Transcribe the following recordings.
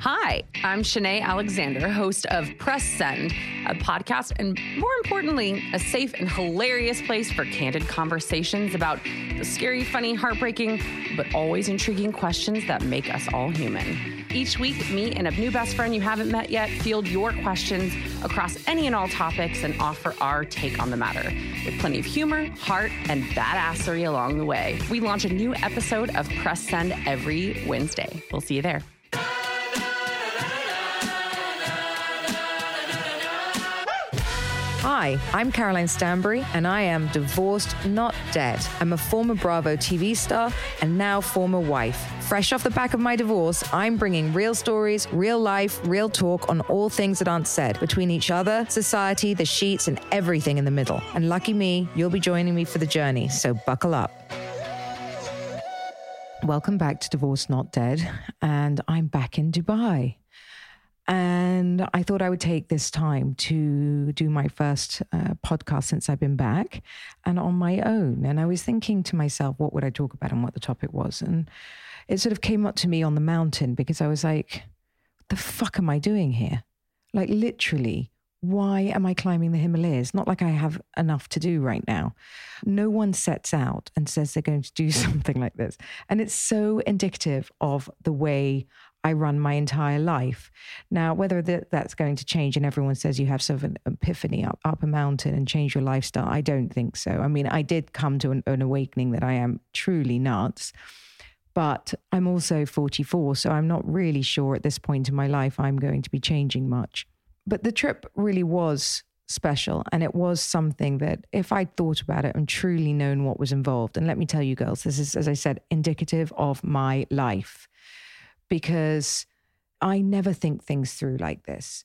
Hi, I'm Shanae Alexander, host of Press Send, a podcast and more importantly, a safe and hilarious place for candid conversations about the scary, funny, heartbreaking, but always intriguing questions that make us all human. Each week, me and a new best friend you haven't met yet field your questions across any and all topics and offer our take on the matter with plenty of humor, heart, and badassery along the way. We launch a new episode of Press Send every Wednesday. We'll see you there. Hi, I'm Caroline Stanbury, and I am divorced, not dead. I'm a former Bravo TV star and now former wife. Fresh off the back of my divorce, I'm bringing real stories, real life, real talk on all things that aren't said between each other, society, the sheets, and everything in the middle. And lucky me, you'll be joining me for the journey, so buckle up. Welcome back to Divorce Not Dead, and I'm back in Dubai. And I thought I would take this time to do my first uh, podcast since I've been back and on my own. And I was thinking to myself, what would I talk about and what the topic was? And it sort of came up to me on the mountain because I was like, the fuck am I doing here? Like, literally, why am I climbing the Himalayas? Not like I have enough to do right now. No one sets out and says they're going to do something like this. And it's so indicative of the way I run my entire life. Now, whether that, that's going to change and everyone says you have sort of an epiphany up, up a mountain and change your lifestyle, I don't think so. I mean, I did come to an, an awakening that I am truly nuts, but I'm also 44, so I'm not really sure at this point in my life I'm going to be changing much. But the trip really was special. And it was something that, if I'd thought about it and truly known what was involved, and let me tell you, girls, this is, as I said, indicative of my life because I never think things through like this.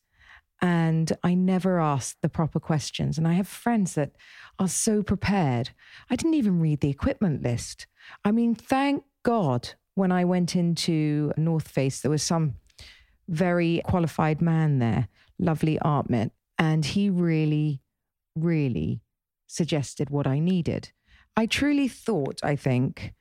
And I never ask the proper questions. And I have friends that are so prepared. I didn't even read the equipment list. I mean, thank God when I went into North Face, there was some very qualified man there, lovely Artmit, and he really, really suggested what I needed. I truly thought, I think,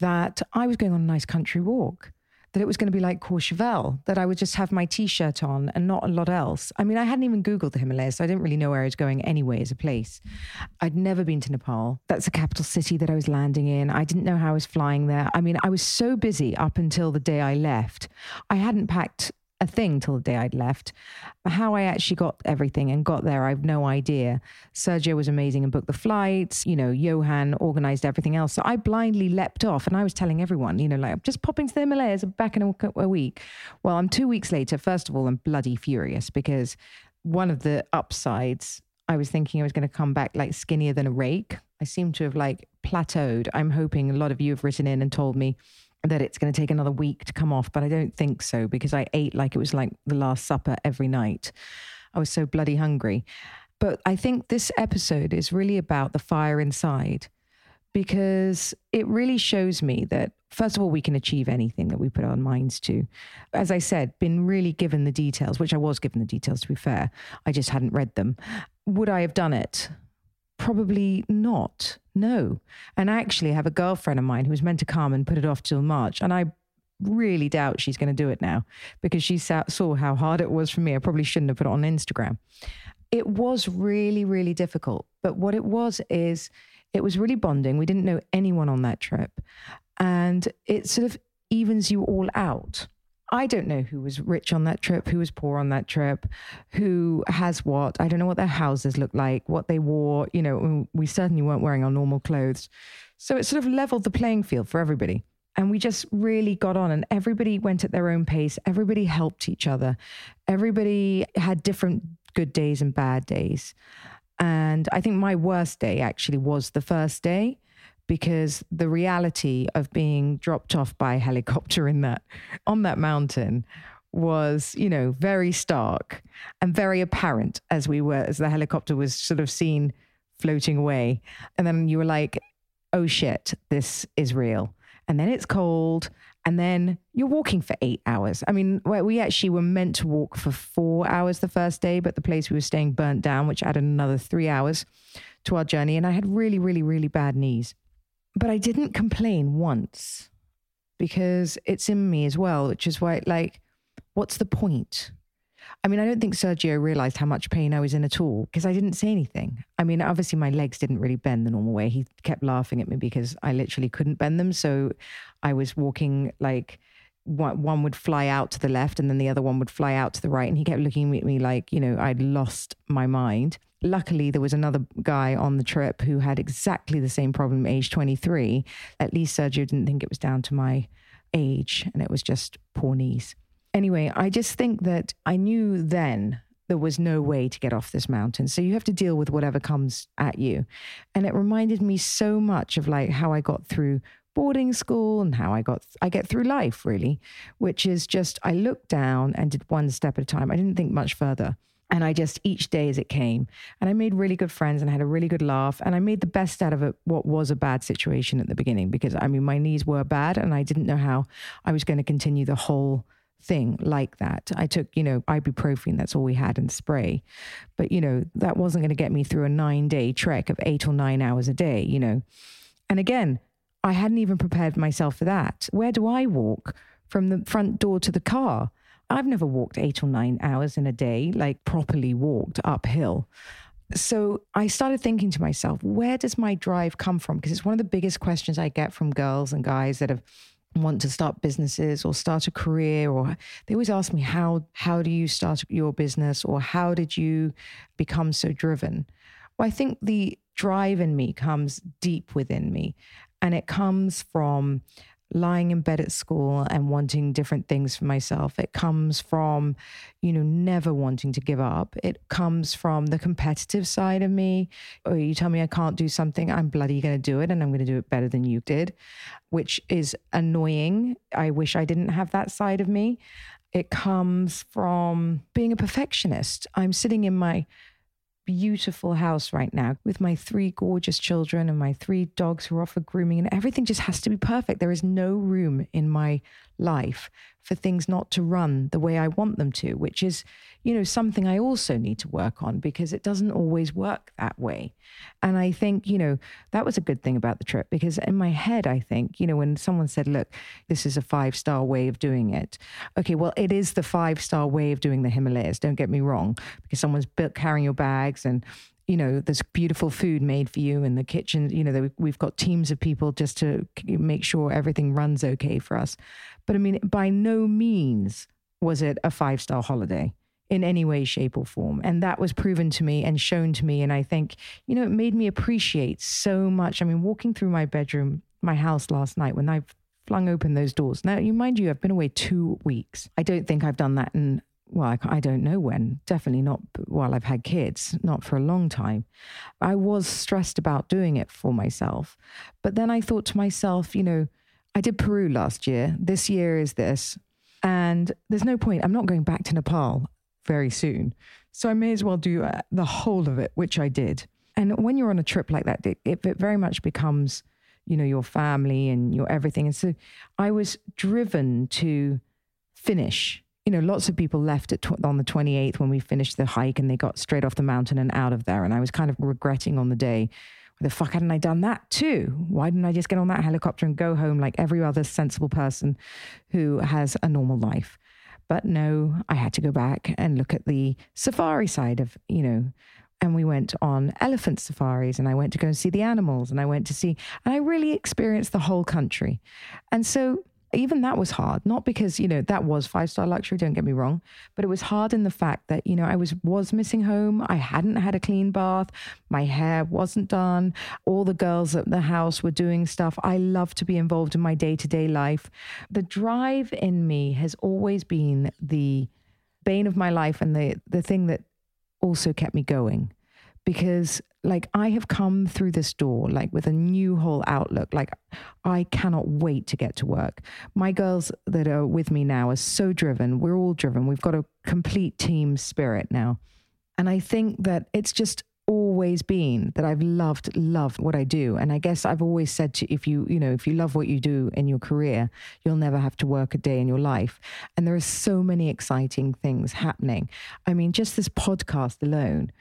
that I was going on a nice country walk that it was going to be like Courchevel, that I would just have my t-shirt on and not a lot else. I mean, I hadn't even Googled the Himalayas, so I didn't really know where I was going anyway as a place. I'd never been to Nepal. That's the capital city that I was landing in. I didn't know how I was flying there. I mean, I was so busy up until the day I left. I hadn't packed a thing till the day I'd left. How I actually got everything and got there, I have no idea. Sergio was amazing and booked the flights. You know, Johan organized everything else. So I blindly leapt off and I was telling everyone, you know, like, I'm just popping to the Himalayas back in a, a week. Well, I'm two weeks later. First of all, I'm bloody furious because one of the upsides, I was thinking I was going to come back like skinnier than a rake. I seem to have like plateaued. I'm hoping a lot of you have written in and told me that it's going to take another week to come off, but I don't think so because I ate like it was like the Last Supper every night. I was so bloody hungry. But I think this episode is really about the fire inside because it really shows me that, first of all, we can achieve anything that we put our minds to. As I said, been really given the details, which I was given the details to be fair. I just hadn't read them. Would I have done it? Probably not. No. And I actually have a girlfriend of mine who was meant to come and put it off till March. And I really doubt she's going to do it now because she saw how hard it was for me. I probably shouldn't have put it on Instagram. It was really, really difficult. But what it was is It was really bonding. We didn't know anyone on that trip. And it sort of evens you all out. I don't know who was rich on that trip, who was poor on that trip, who has what. I don't know what their houses look like, what they wore. You know, we certainly weren't wearing our normal clothes. So it sort of leveled the playing field for everybody. And we just really got on, and everybody went at their own pace. Everybody helped each other. Everybody had different good days and bad days. And I think my worst day actually was the first day because the reality of being dropped off by helicopter in that on that mountain was you know very stark and very apparent as we were as the helicopter was sort of seen floating away and then you were like oh shit this is real and then it's cold and then you're walking for eight hours. I mean, we actually were meant to walk for four hours the first day, but the place we were staying burnt down, which added another three hours to our journey. And I had really, really, really bad knees. But I didn't complain once because it's in me as well, which is why, like, what's the point? I mean, I don't think Sergio realized how much pain I was in at all because I didn't say anything. I mean, obviously, my legs didn't really bend the normal way. He kept laughing at me because I literally couldn't bend them. So I was walking like one would fly out to the left and then the other one would fly out to the right. And he kept looking at me like, you know, I'd lost my mind. Luckily, there was another guy on the trip who had exactly the same problem, age 23. At least Sergio didn't think it was down to my age and it was just poor knees. Anyway, I just think that I knew then there was no way to get off this mountain. So you have to deal with whatever comes at you. And it reminded me so much of like how I got through boarding school and how I got I get through life really, which is just I looked down and did one step at a time. I didn't think much further. And I just each day as it came, and I made really good friends and I had a really good laugh, and I made the best out of. What was a bad situation at the beginning, because I mean my knees were bad, and I didn't know how I was going to continue the whole thing like that. I took, you know, ibuprofen, that's all we had in spray. But, you know, that wasn't going to get me through a nine day trek of eight or nine hours a day, you know. And again, I hadn't even prepared myself for that. Where do I walk from the front door to the car? I've never walked eight or nine hours in a day, like properly walked uphill. So I started thinking to myself, where does my drive come from? Because it's one of the biggest questions I get from girls and guys that have want to start businesses or start a career or they always ask me how how do you start your business or how did you become so driven well i think the drive in me comes deep within me and it comes from lying in bed at school and wanting different things for myself. It comes from, you know, never wanting to give up. It comes from the competitive side of me. Or oh, you tell me I can't do something, I'm bloody going to do it and I'm going to do it better than you did, which is annoying. I wish I didn't have that side of me. It comes from being a perfectionist. I'm sitting in my beautiful house right now with my three gorgeous children and my three dogs who are off for grooming, and everything just has to be perfect. There is no room in my life for things not to run the way I want them to, which is, you know, something I also need to work on because it doesn't always work that way. And I think, you know, that was a good thing about the trip because in my head, I think, you know, when someone said, look, this is a five star way of doing it. Okay, well, it is the five star way of doing the Himalayas. Don't get me wrong, because someone's built carrying your bags and you know, there's beautiful food made for you in the kitchen. You know, we've got teams of people just to make sure everything runs okay for us. But I mean, by no means was it a five star holiday in any way, shape, or form. And that was proven to me and shown to me. And I think, you know, it made me appreciate so much. I mean, walking through my bedroom, my house last night, when I flung open those doors. Now, you mind you, I've been away two weeks. I don't think I've done that in well, I, I, don't know when, definitely not while I've had kids, not for a long time. I was stressed about doing it for myself. But then I thought to myself, you know, I did Peru last year. This year is this. And there's no point. I'm not going back to Nepal very soon. So I may as well do uh, the whole of it, which I did. And when you're on a trip like that, it, it very much becomes, you know, your family and your everything. And so I was driven to finish you know, lots of people left at tw- on the 28th when we finished the hike and they got straight off the mountain and out of there. And I was kind of regretting on the day, the fuck hadn't I done that too? Why didn't I just get on that helicopter and go home like every other sensible person who has a normal life? But no, I had to go back and look at the safari side of, you know, and we went on elephant safaris and I went to go and see the animals and I went to see and I really experienced the whole country. And so even that was hard not because you know that was five star luxury don't get me wrong but it was hard in the fact that you know i was was missing home i hadn't had a clean bath my hair wasn't done all the girls at the house were doing stuff. I love to be involved in my day-to-day life. The drive in me has always been the bane of my life and the the thing that also kept me going because like I have come through this door like with a new whole outlook. Like I cannot wait to get to work. My girls that are with me now are so driven. We're all driven. We've got a complete team spirit now. And I think that it's just always been that I've loved, loved what I do. And I guess I've always said to if you, you know, if you love what you do in your career, you'll never have to work a day in your life. And there are so many exciting things happening. I mean, just this podcast alone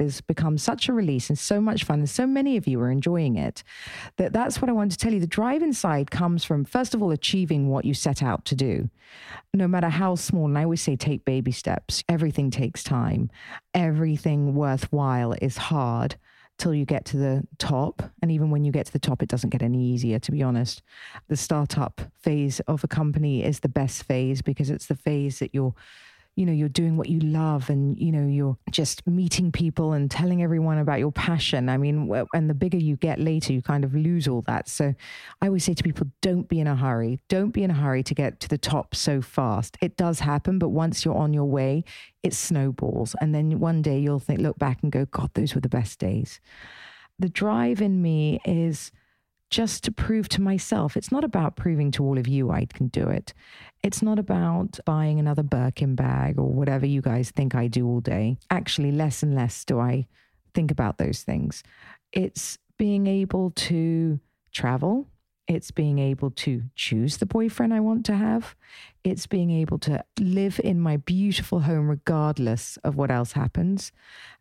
has become such a release and so much fun. And so many of you are enjoying it that that's what I want to tell you. The drive inside comes from, first of all, achieving what you set out to do, no matter how small. And I always say, take baby steps. Everything takes time, everything worthwhile is hard till you get to the top. And even when you get to the top, it doesn't get any easier, to be honest. The startup phase of a company is the best phase because it's the phase that you're you know you're doing what you love and you know you're just meeting people and telling everyone about your passion. I mean and the bigger you get later you kind of lose all that. So i always say to people don't be in a hurry. Don't be in a hurry to get to the top so fast. It does happen but once you're on your way it snowballs. And then one day you'll think look back and go god those were the best days. The drive in me is just to prove to myself. It's not about proving to all of you I can do it. It's not about buying another Birkin bag or whatever you guys think I do all day. Actually, less and less do I think about those things. It's being able to travel it's being able to choose the boyfriend I want to have. It's being able to live in my beautiful home regardless of what else happens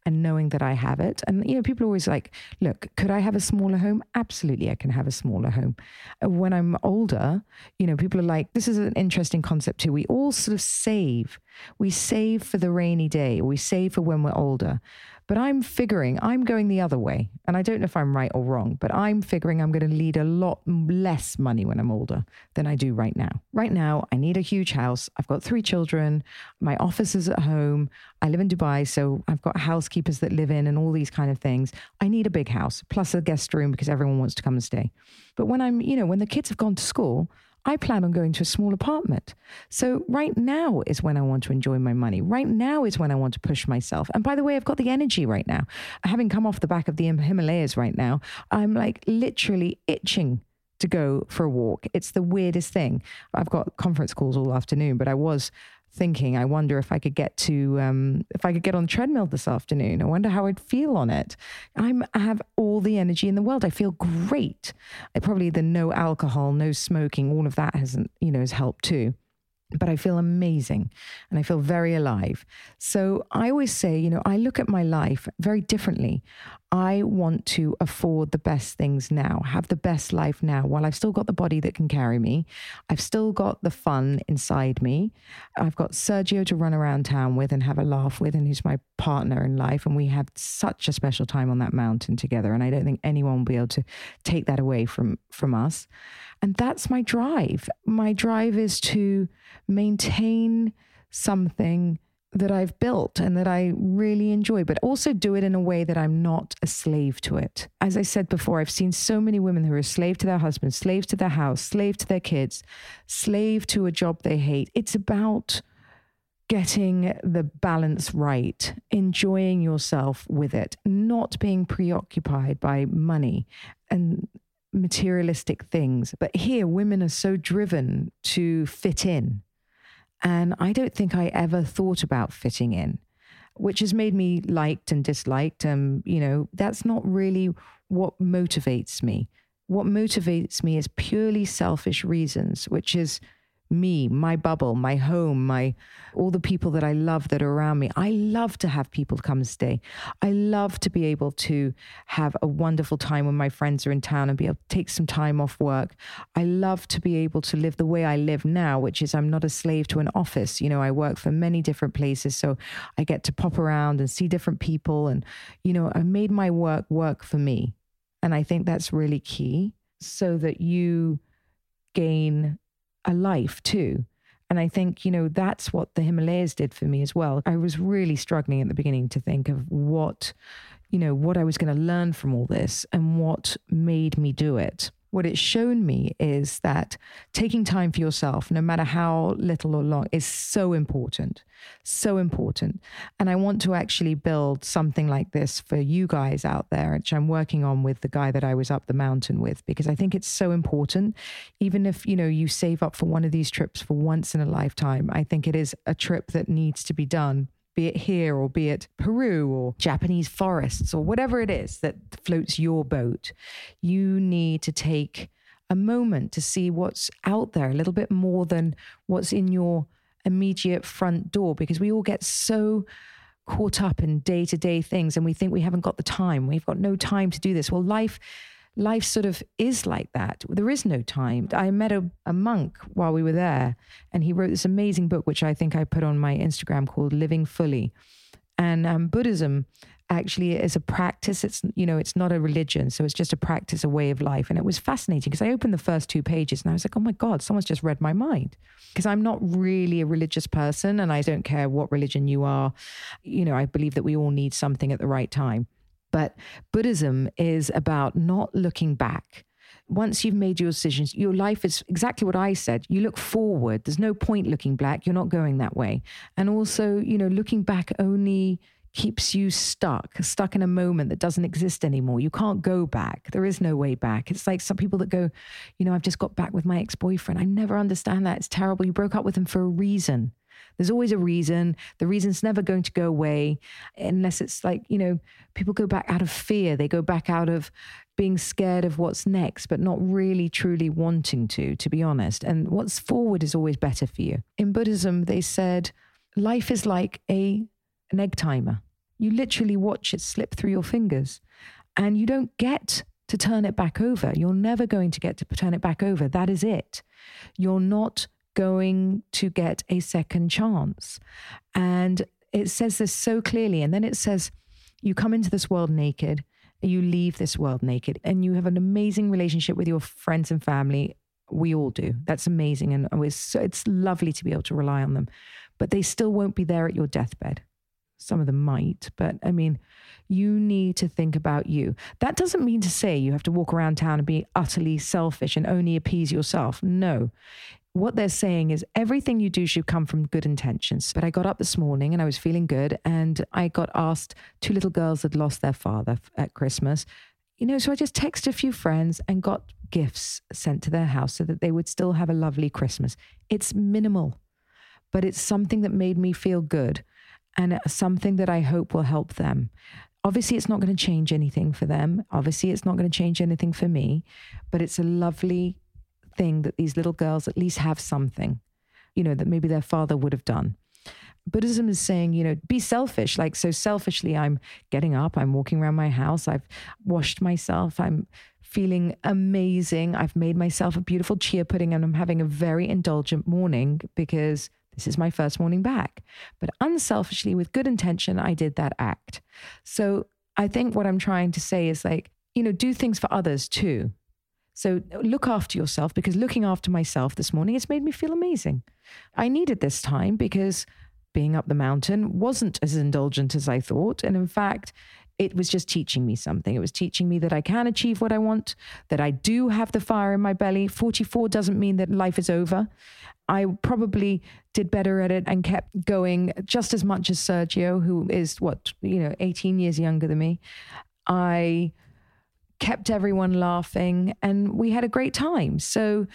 and knowing that I have it. And, you know, people are always like, look, could I have a smaller home? Absolutely, I can have a smaller home. Uh, when I'm older, you know, people are like, this is an interesting concept too. We all sort of save. We save for the rainy day, we save for when we're older. But I'm figuring I'm going the other way. And I don't know if I'm right or wrong, but I'm figuring I'm going to need a lot less money when I'm older than I do right now. Right now, I need a huge house. I've got three children. My office is at home. I live in Dubai, so I've got housekeepers that live in and all these kind of things. I need a big house plus a guest room because everyone wants to come and stay. But when I'm, you know, when the kids have gone to school, I plan on going to a small apartment. So right now is when I want to enjoy my money. Right now is when I want to push myself. And by the way, I've got the energy right now. Having come off the back of the Himalayas right now, I'm like literally itching to go for a walk. It's the weirdest thing. I've got conference calls all afternoon, but I was thinking, I wonder if I could get to, um, if I could get on the treadmill this afternoon. I wonder how I'd feel on it. I'm, I have all the energy in the world. I feel great. I probably the no alcohol, no smoking, all of that hasn't, you know, has helped too but I feel amazing and I feel very alive. So I always say, you know, I look at my life very differently. I want to afford the best things now, have the best life now while I've still got the body that can carry me. I've still got the fun inside me. I've got Sergio to run around town with and have a laugh with, and who's my partner in life. And we have such a special time on that mountain together. And I don't think anyone will be able to take that away from, from us. And that's my drive. My drive is to maintain something that I've built and that I really enjoy, but also do it in a way that I'm not a slave to it. As I said before, I've seen so many women who are slave to their husbands, slave to their house, slave to their kids, slave to a job they hate. It's about getting the balance right, enjoying yourself with it, not being preoccupied by money and materialistic things. But here, women are so driven to fit in and I don't think I ever thought about fitting in, which has made me liked and disliked. And, um, you know, that's not really what motivates me. What motivates me is purely selfish reasons, which is me, my bubble, my home, my all the people that I love that are around me. I love to have people come stay. I love to be able to have a wonderful time when my friends are in town and be able to take some time off work. I love to be able to live the way I live now, which is I'm not a slave to an office. You know, I work for many different places, so I get to pop around and see different people and you know, I made my work work for me. And I think that's really key so that you gain a life too. And I think, you know, that's what the Himalayas did for me as well. I was really struggling at the beginning to think of what, you know, what I was going to learn from all this and what made me do it what it's shown me is that taking time for yourself, no matter how little or long, is so important. So important. And I want to actually build something like this for you guys out there, which I'm working on with the guy that I was up the mountain with, because I think it's so important. Even if, you know, you save up for one of these trips for once in a lifetime, I think it is a trip that needs to be done be it here or be it Peru or Japanese forests or whatever it is that floats your boat, you need to take a moment to see what's out there a little bit more than what's in your immediate front door because we all get so caught up in day to day things and we think we haven't got the time. We've got no time to do this. Well, life life sort of is like that. There is no time. I met a, a monk while we were there, and he wrote this amazing book, which I think I put on my Instagram called Living Fully. And um, Buddhism actually is a practice. It's, you know, it's not a religion. So it's just a practice, a way of life. And it was fascinating because I opened the first two pages and I was like, oh my God, someone's just read my mind. Because I'm not really a religious person and I don't care what religion you are. You know, I believe that we all need something at the right time. But Buddhism is about not looking back. Once you've made your decisions, your life is exactly what I said. You look forward. There's no point looking back. You're not going that way. And also, you know, looking back only keeps you stuck, stuck in a moment that doesn't exist anymore. You can't go back. There is no way back. It's like some people that go, you know, I've just got back with my ex boyfriend. I never understand that. It's terrible. You broke up with him for a reason. There's always a reason. The reason's never going to go away unless it's like, you know, people go back out of fear. They go back out of being scared of what's next, but not really truly wanting to, to be honest. And what's forward is always better for you. In Buddhism, they said life is like a an egg timer. You literally watch it slip through your fingers and you don't get to turn it back over. You're never going to get to turn it back over. That is it. You're not going to get a second chance. And it says this so clearly. And then it says, you come into this world naked, you leave this world naked, and you have an amazing relationship with your friends and family. We all do. That's amazing. And it's, lovely to be able to rely on them. But they still won't be there at your deathbed. Some of them might, but I mean, you need to think about you. That doesn't mean to say you have to walk around town and be utterly selfish and only appease yourself. No what they're saying is everything you do should come from good intentions. But I got up this morning and I was feeling good, and I got asked two little girls had lost their father at Christmas. You know, so I just texted a few friends and got gifts sent to their house so that they would still have a lovely Christmas. It's minimal, but it's something that made me feel good and something that I hope will help them. Obviously, it's not going to change anything for them. Obviously, it's not going to change anything for me, but it's a lovely thing that these little girls at least have something, you know, that maybe their father would have done. Buddhism is saying, you know, be selfish. Like, so selfishly, I'm getting up, I'm walking around my house, I've washed myself, I'm feeling amazing. I've made myself a beautiful chia pudding, and I'm having a very indulgent morning because this is my first morning back. But unselfishly, with good intention, I did that act. So I think what I'm trying to say is like, you know, do things for others too. So look after yourself because looking after myself this morning has made me feel amazing. I needed this time because being up the mountain wasn't as indulgent as I thought. And in fact, it was just teaching me something. It was teaching me that I can achieve what I want, that I do have the fire in my belly. 44 doesn't mean that life is over. I probably did better at it and kept going just as much as Sergio, who is what, you know, 18 years younger than me. I kept everyone laughing, and we had a great time. So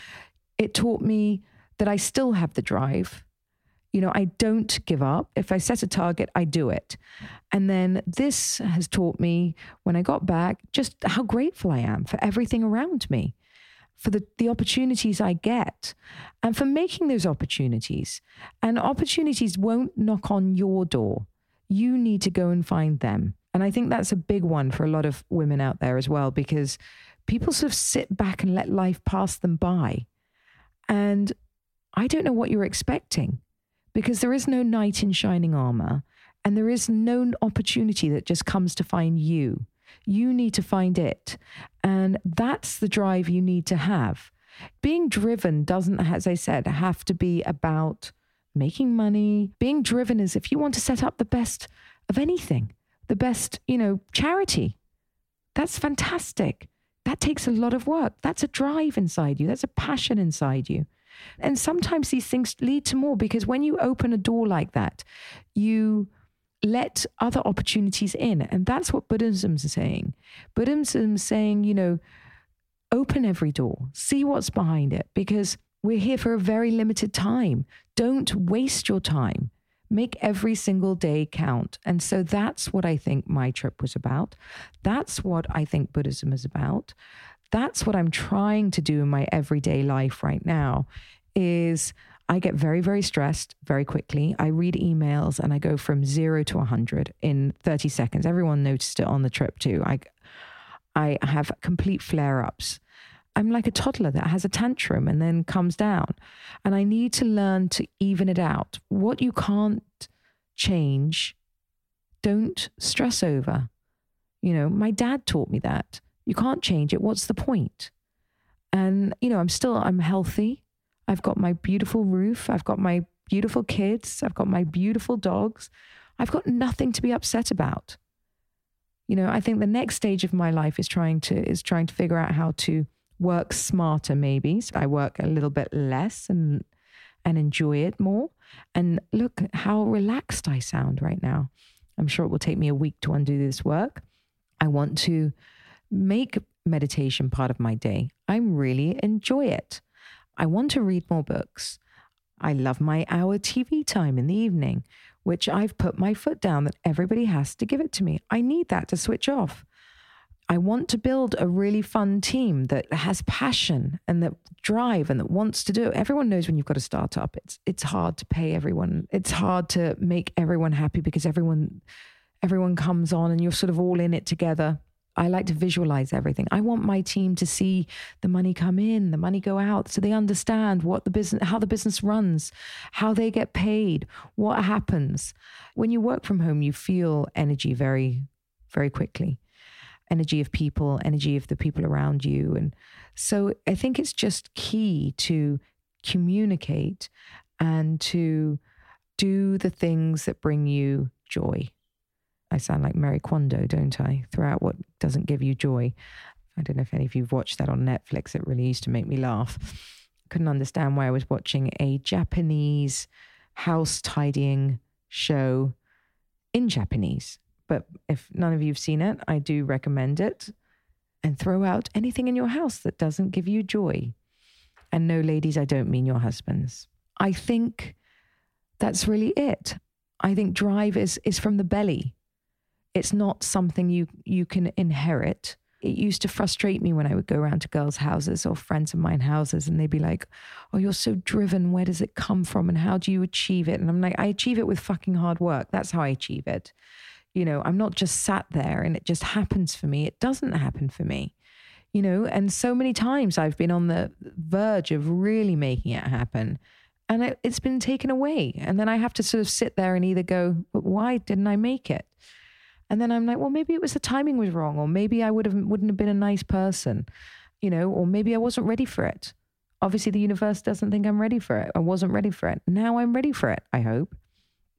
it taught me that I still have the drive. You know, I don't give up. If I set a target, I do it. And then this has taught me when I got back just how grateful I am for everything around me for the, the opportunities I get and for making those opportunities. And opportunities won't knock on your door. You need to go and find them. And I think that's a big one for a lot of women out there as well, because people sort of sit back and let life pass them by. And I don't know what you're expecting because there is no knight in shining armor and there is no opportunity that just comes to find you. You need to find it. And that's the drive you need to have. Being driven doesn't, as I said, have to be about making money. Being driven is if you want to set up the best of anything, the best, you know, charity. That's fantastic. That takes a lot of work. That's a drive inside you. That's a passion inside you. And sometimes these things lead to more because when you open a door like that, you let other opportunities in. And that's what Buddhism's saying. Buddhism's saying, you know, open every door, see what's behind it, because we're here for a very limited time. Don't waste your time. Make every single day count. And so that's what I think my trip was about. That's what I think Buddhism is about. That's what I'm trying to do in my everyday life right now is I get very, very stressed very quickly. I read emails and I go from zero to 100 in 30 seconds. Everyone noticed it on the trip too. I, I have complete flare ups. I'm like a toddler that has a tantrum and then comes down. And I need to learn to even it out. What you can't change, don't stress over. You know, my dad taught me that. You can't change it. What's the point? And, you know, I'm still, I'm healthy. I've got my beautiful roof. I've got my beautiful kids. I've got my beautiful dogs. I've got nothing to be upset about. You know, I think the next stage of my life is trying to is trying to figure out how to work smarter maybe. So I work a little bit less and and enjoy it more. And look how relaxed I sound right now. I'm sure it will take me a week to undo this work. I want to make meditation part of my day. I really enjoy it. I want to read more books. I love my hour TV time in the evening, which I've put my foot down that everybody has to give it to me. I need that to switch off. I want to build a really fun team that has passion and that drive and that wants to do it. Everyone knows when you've got a startup, it's it's hard to pay everyone. It's hard to make everyone happy because everyone everyone comes on and you're sort of all in it together. I like to visualize everything. I want my team to see the money come in, the money go out, so they understand what the business, how the business runs, how they get paid, what happens. When you work from home, you feel energy very, very quickly. Energy of people, energy of the people around you. And so I think it's just key to communicate and to do the things that bring you joy. I sound like Marie Kondo, don't I? Throw out what doesn't give you joy. I don't know if any of you've watched that on Netflix. It really used to make me laugh. Couldn't understand why I was watching a Japanese house tidying show in Japanese. But if none of you've seen it, I do recommend it. And throw out anything in your house that doesn't give you joy. And no, ladies, I don't mean your husbands. I think that's really it. I think drive is, is from the belly. It's not something you you can inherit. It used to frustrate me when I would go around to girls' houses or friends of mine houses and they'd be like, Oh, you're so driven. Where does it come from? And how do you achieve it? And I'm like, I achieve it with fucking hard work. That's how I achieve it. You know, I'm not just sat there and it just happens for me. It doesn't happen for me. You know, and so many times I've been on the verge of really making it happen and it, has been taken away. And then I have to sort of sit there and either go, but why didn't I make it? And then I'm like, well, maybe it was the timing was wrong, or maybe I would have wouldn't have been a nice person, you know, or maybe I wasn't ready for it. Obviously, the universe doesn't think I'm ready for it. I wasn't ready for it. Now I'm ready for it, I hope.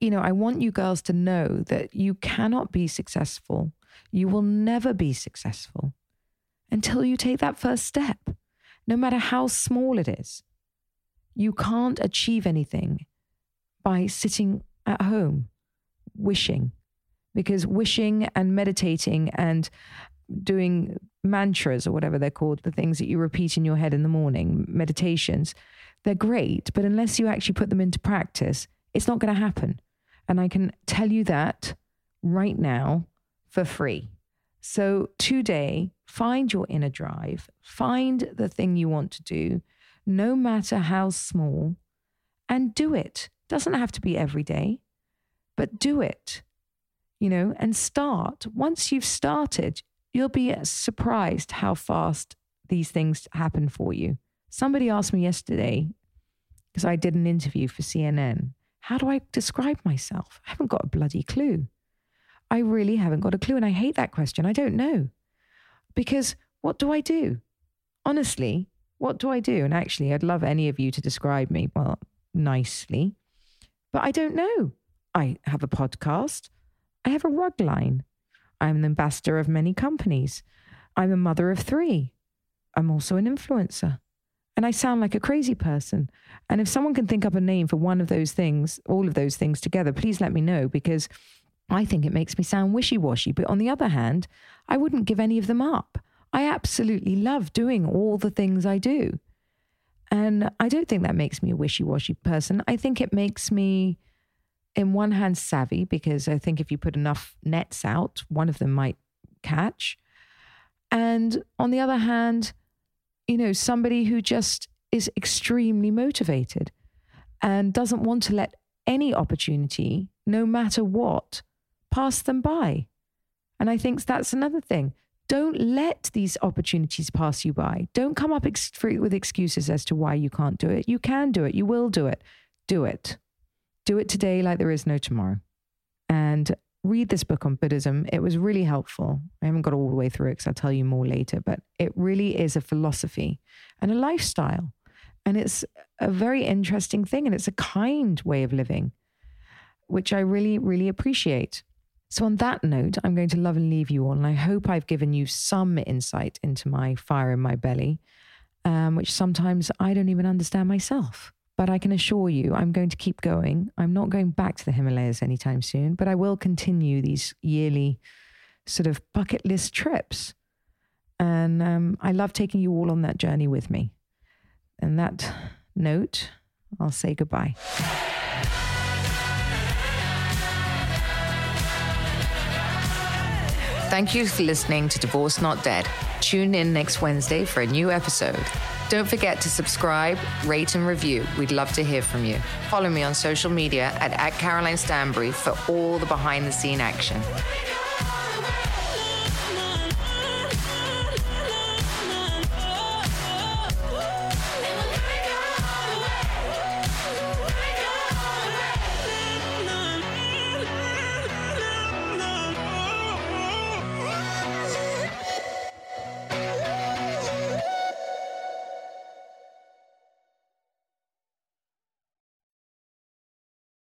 You know, I want you girls to know that you cannot be successful. You will never be successful until you take that first step, no matter how small it is. You can't achieve anything by sitting at home wishing because wishing and meditating and doing mantras or whatever they're called, the things that you repeat in your head in the morning, meditations, they're great. But unless you actually put them into practice, it's not going to happen. And I can tell you that right now for free. So today, find your inner drive, find the thing you want to do, no matter how small, and do it. Doesn't have to be every day, but do it, you know, and start. Once you've started, you'll be surprised how fast these things happen for you. Somebody asked me yesterday, because I did an interview for CNN, how do I describe myself? I haven't got a bloody clue. I really haven't got a clue. And I hate that question. I don't know. Because what do I do? Honestly, what do I do? And actually, I'd love any of you to describe me, well, nicely. But I don't know. I have a podcast. I have a rug line. I'm an ambassador of many companies. I'm a mother of three. I'm also an influencer. And I sound like a crazy person. And if someone can think up a name for one of those things, all of those things together, please let me know because I think it makes me sound wishy washy. But on the other hand, I wouldn't give any of them up. I absolutely love doing all the things I do. And I don't think that makes me a wishy washy person. I think it makes me, in one hand, savvy because I think if you put enough nets out, one of them might catch. And on the other hand, you know, somebody who just is extremely motivated and doesn't want to let any opportunity, no matter what, pass them by. And I think that's another thing. Don't let these opportunities pass you by. Don't come up ex- with excuses as to why you can't do it. You can do it. You will do it. Do it. Do it today like there is no tomorrow. And read this book on Buddhism. It was really helpful. I haven't got all the way through it because I'll tell you more later, but it really is a philosophy and a lifestyle. And it's a very interesting thing and it's a kind way of living, which I really, really appreciate. So, on that note, I'm going to love and leave you all. And I hope I've given you some insight into my fire in my belly, um, which sometimes I don't even understand myself. But I can assure you, I'm going to keep going. I'm not going back to the Himalayas anytime soon, but I will continue these yearly sort of bucket list trips. And um, I love taking you all on that journey with me. And that note, I'll say goodbye. Thank you for listening to Divorce Not Dead. Tune in next Wednesday for a new episode. Don't forget to subscribe, rate, and review. We'd love to hear from you. Follow me on social media at, at Caroline Stanbury for all the behind the scene action.